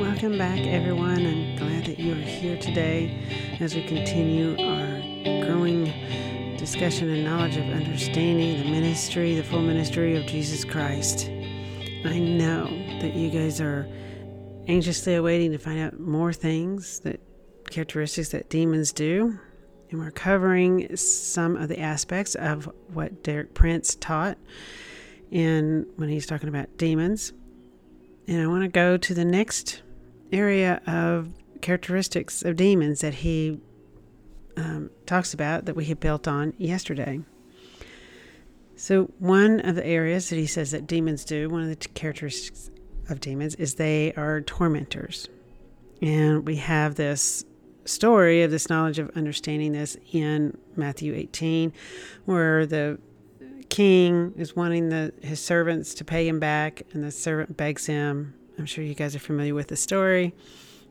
Welcome back, everyone. I'm glad that you are here today as we continue our growing discussion and knowledge of understanding the ministry, the full ministry of Jesus Christ. I know that you guys are anxiously awaiting to find out more things that characteristics that demons do. And we're covering some of the aspects of what Derek Prince taught and when he's talking about demons. And I want to go to the next area of characteristics of demons that he um, talks about that we had built on yesterday. So, one of the areas that he says that demons do, one of the characteristics of demons, is they are tormentors. And we have this story of this knowledge of understanding this in Matthew 18, where the king is wanting the his servants to pay him back, and the servant begs him. I'm sure you guys are familiar with the story.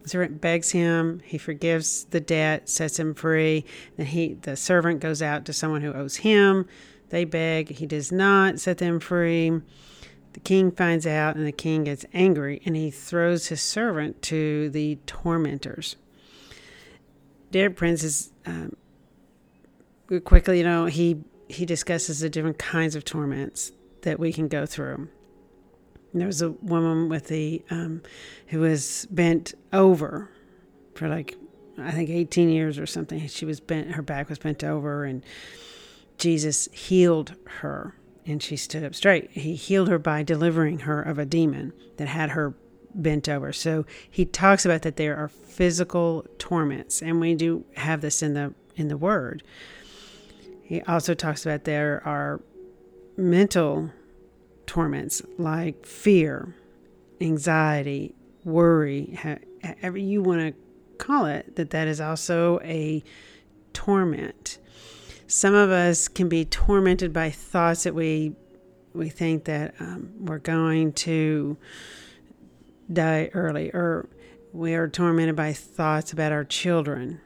The servant begs him. He forgives the debt, sets him free. Then he, the servant, goes out to someone who owes him. They beg. He does not set them free. The king finds out, and the king gets angry, and he throws his servant to the tormentors. Derek Prince is um, quickly, you know, he he discusses the different kinds of torments that we can go through. There was a woman with the um, who was bent over for like I think 18 years or something. She was bent, her back was bent over, and Jesus healed her, and she stood up straight. He healed her by delivering her of a demon that had her bent over. So he talks about that there are physical torments, and we do have this in the in the Word. He also talks about there are mental torments like fear, anxiety, worry, however you want to call it, that that is also a torment. Some of us can be tormented by thoughts that we we think that um, we're going to die early, or we are tormented by thoughts about our children.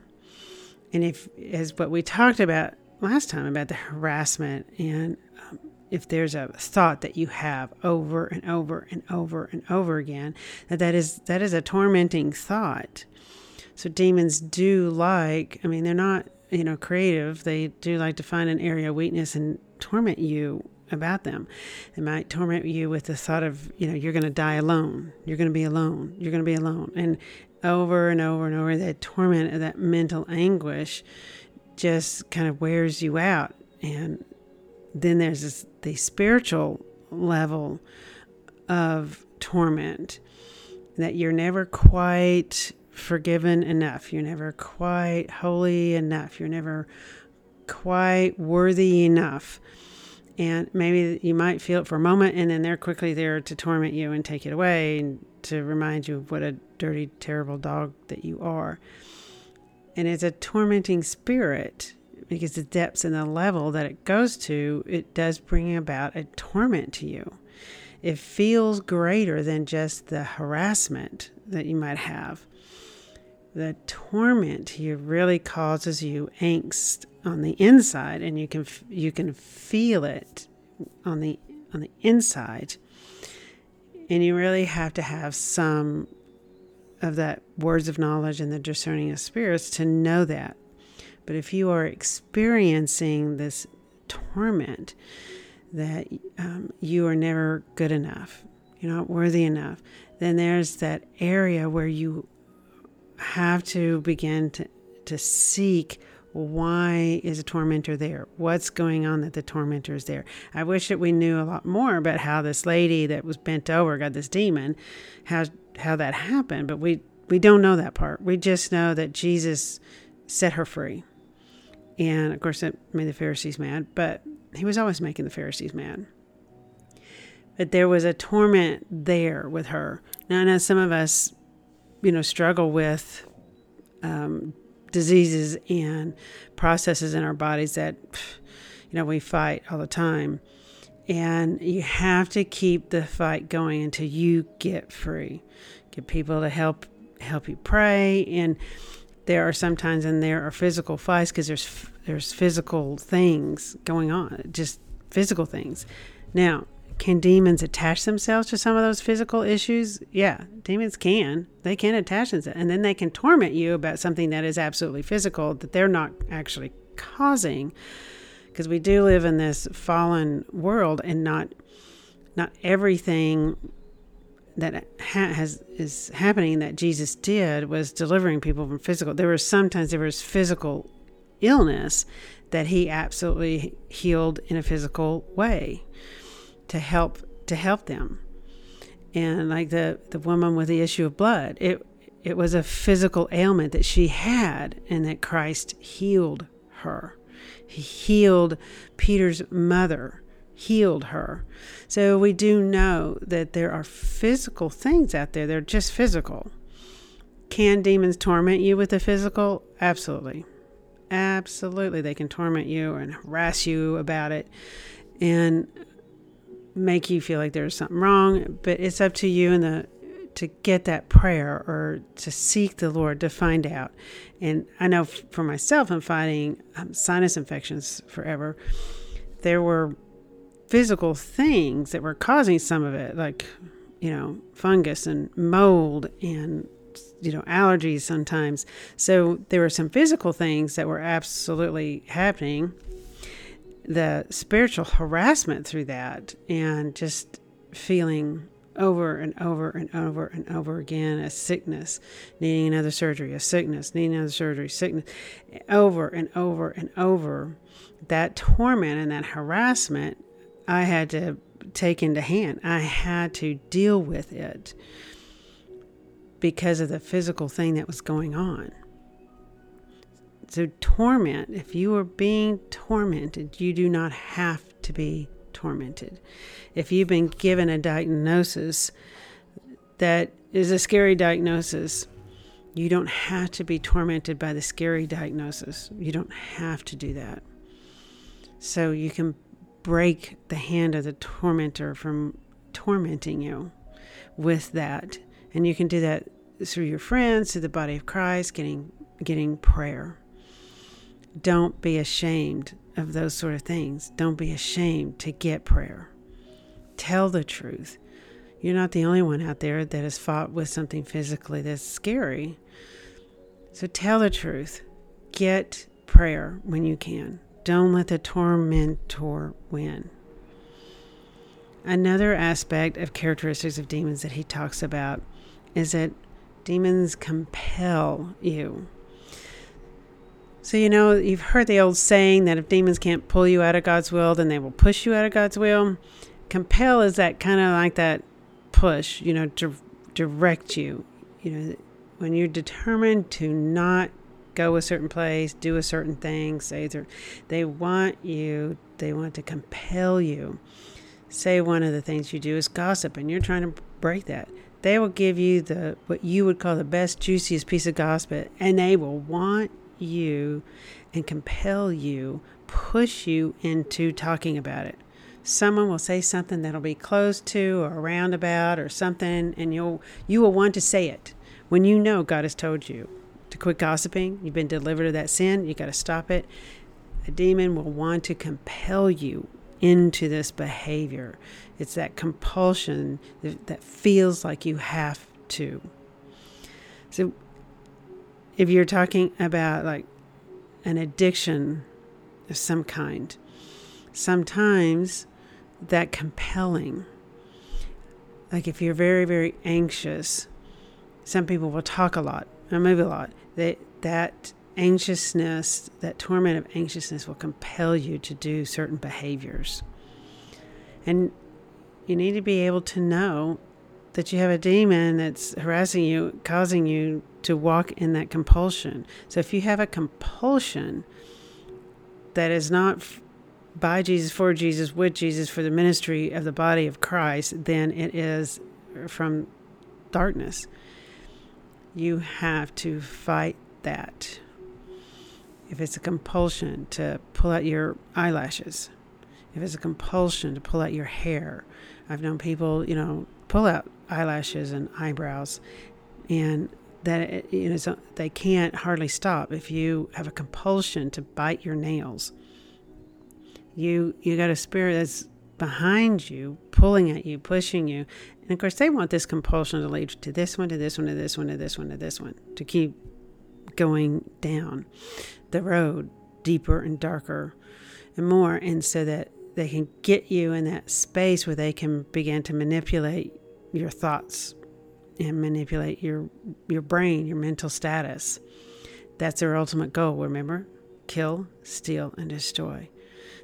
And if, as what we talked about last time about the harassment and if there's a thought that you have over and over and over and over again that that is that is a tormenting thought. So demons do like i mean they're not you know creative. They do like to find an area of weakness and torment you about them. They might torment you with the thought of you know you're going to die alone. You're going to be alone. You're going to be alone. And over and over and over that torment of that mental anguish just kind of wears you out. And then there's this, the spiritual level of torment that you're never quite forgiven enough. You're never quite holy enough. You're never quite worthy enough. And maybe you might feel it for a moment, and then they're quickly there to torment you and take it away and to remind you of what a dirty, terrible dog that you are and it's a tormenting spirit because the depths and the level that it goes to, it does bring about a torment to you. It feels greater than just the harassment that you might have. The torment here really causes you angst on the inside, and you can you can feel it on the on the inside. And you really have to have some of that words of knowledge and the discerning of spirits to know that. But if you are experiencing this torment, that um, you are never good enough, you're not worthy enough, then there's that area where you have to begin to, to seek why is a tormentor there? What's going on that the tormentor is there? I wish that we knew a lot more about how this lady that was bent over got this demon, how how that happened, but we we don't know that part. We just know that Jesus set her free. And of course it made the Pharisees mad, but he was always making the Pharisees mad. But there was a torment there with her. Now I know some of us, you know, struggle with um, diseases and processes in our bodies that, you know, we fight all the time. And you have to keep the fight going until you get free. Get people to help help you pray and there are sometimes and there are physical fights because there's there's physical things going on just physical things now can demons attach themselves to some of those physical issues? Yeah, demons can. They can attach themselves. And then they can torment you about something that is absolutely physical that they're not actually causing. Because we do live in this fallen world and not not everything that ha- has is happening that Jesus did was delivering people from physical. There was sometimes there was physical illness that he absolutely healed in a physical way to help to help them. And like the the woman with the issue of blood, it it was a physical ailment that she had and that Christ healed her. He healed Peter's mother, healed her. So we do know that there are physical things out there. They're just physical. Can demons torment you with the physical? Absolutely. Absolutely. They can torment you and harass you about it. And make you feel like there's something wrong, but it's up to you and the to get that prayer or to seek the Lord to find out. And I know for myself, I'm fighting um, sinus infections forever. There were physical things that were causing some of it, like, you know, fungus and mold and, you know, allergies sometimes. So there were some physical things that were absolutely happening the spiritual harassment through that and just feeling over and over and over and over again a sickness, needing another surgery, a sickness, needing another surgery, sickness, over and over and over. That torment and that harassment, I had to take into hand. I had to deal with it because of the physical thing that was going on. So, torment, if you are being tormented, you do not have to be tormented. If you've been given a diagnosis that is a scary diagnosis, you don't have to be tormented by the scary diagnosis. You don't have to do that. So, you can break the hand of the tormentor from tormenting you with that. And you can do that through your friends, through the body of Christ, getting getting prayer. Don't be ashamed of those sort of things. Don't be ashamed to get prayer. Tell the truth. You're not the only one out there that has fought with something physically that's scary. So tell the truth. Get prayer when you can. Don't let the tormentor win. Another aspect of characteristics of demons that he talks about is that demons compel you. So, you know, you've heard the old saying that if demons can't pull you out of God's will, then they will push you out of God's will. Compel is that kind of like that push, you know, to direct you. You know, when you're determined to not go a certain place, do a certain thing, say they want you, they want to compel you. Say one of the things you do is gossip and you're trying to break that. They will give you the what you would call the best juiciest piece of gossip and they will want you and compel you, push you into talking about it. Someone will say something that'll be close to or around about or something, and you'll you will want to say it when you know God has told you to quit gossiping. You've been delivered of that sin. You got to stop it. A demon will want to compel you into this behavior. It's that compulsion that feels like you have to. So if you're talking about like an addiction of some kind, sometimes that compelling, like if you're very, very anxious, some people will talk a lot or move a lot. That, that anxiousness, that torment of anxiousness will compel you to do certain behaviors. And you need to be able to know that you have a demon that's harassing you, causing you to walk in that compulsion. So if you have a compulsion that is not by Jesus, for Jesus, with Jesus, for the ministry of the body of Christ, then it is from darkness. You have to fight that. if it's a compulsion to pull out your eyelashes, if it's a compulsion to pull out your hair, I've known people, you know, pull out eyelashes and eyebrows, and that you know so they can't hardly stop if you have a compulsion to bite your nails. You you got a spirit that's behind you, pulling at you, pushing you, and of course they want this compulsion to lead to this one, to this one, to this one, to this one, to this one, to keep going down the road deeper and darker and more, and so that they can get you in that space where they can begin to manipulate your thoughts and manipulate your your brain, your mental status. That's their ultimate goal, remember? Kill, steal, and destroy.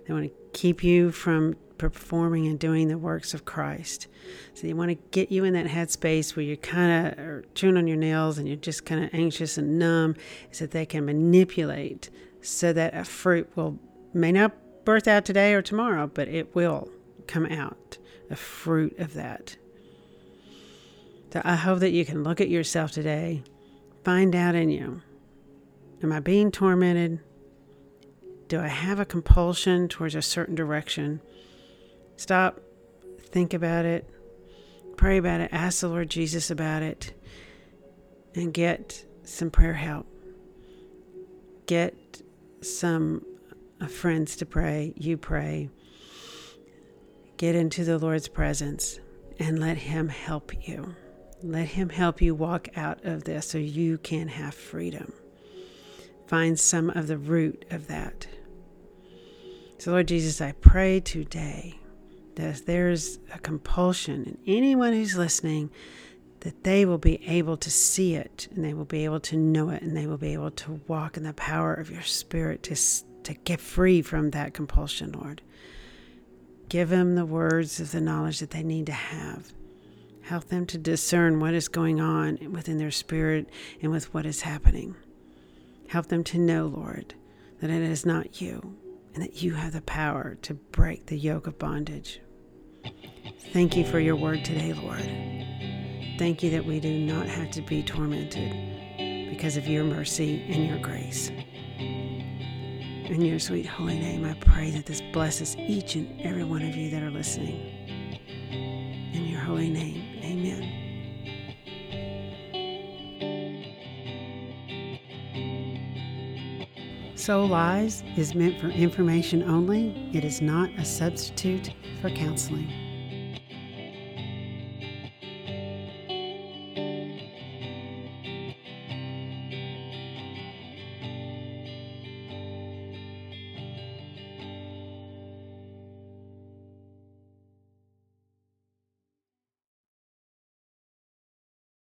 They want to keep you from performing and doing the works of Christ. So they want to get you in that headspace where you're kind of er, are chewing on your nails and you're just kind of anxious and numb, so that they can manipulate so that a fruit will may not birth out today or tomorrow, but it will come out, a fruit of that. So I hope that you can look at yourself today, find out in you Am I being tormented? Do I have a compulsion towards a certain direction? Stop, think about it, pray about it, ask the Lord Jesus about it, and get some prayer help. Get some uh, friends to pray, you pray. Get into the Lord's presence and let Him help you. Let Him help you walk out of this so you can have freedom. Find some of the root of that. So, Lord Jesus, I pray today that there's a compulsion in anyone who's listening that they will be able to see it and they will be able to know it and they will be able to walk in the power of your spirit to to get free from that compulsion, Lord. Give them the words of the knowledge that they need to have. Help them to discern what is going on within their spirit and with what is happening. Help them to know, Lord, that it is not you and that you have the power to break the yoke of bondage. Thank you for your word today, Lord. Thank you that we do not have to be tormented because of your mercy and your grace. In your sweet holy name, I pray that this blesses each and every one of you that are listening. In your holy name, Soul Lies is meant for information only. It is not a substitute for counseling.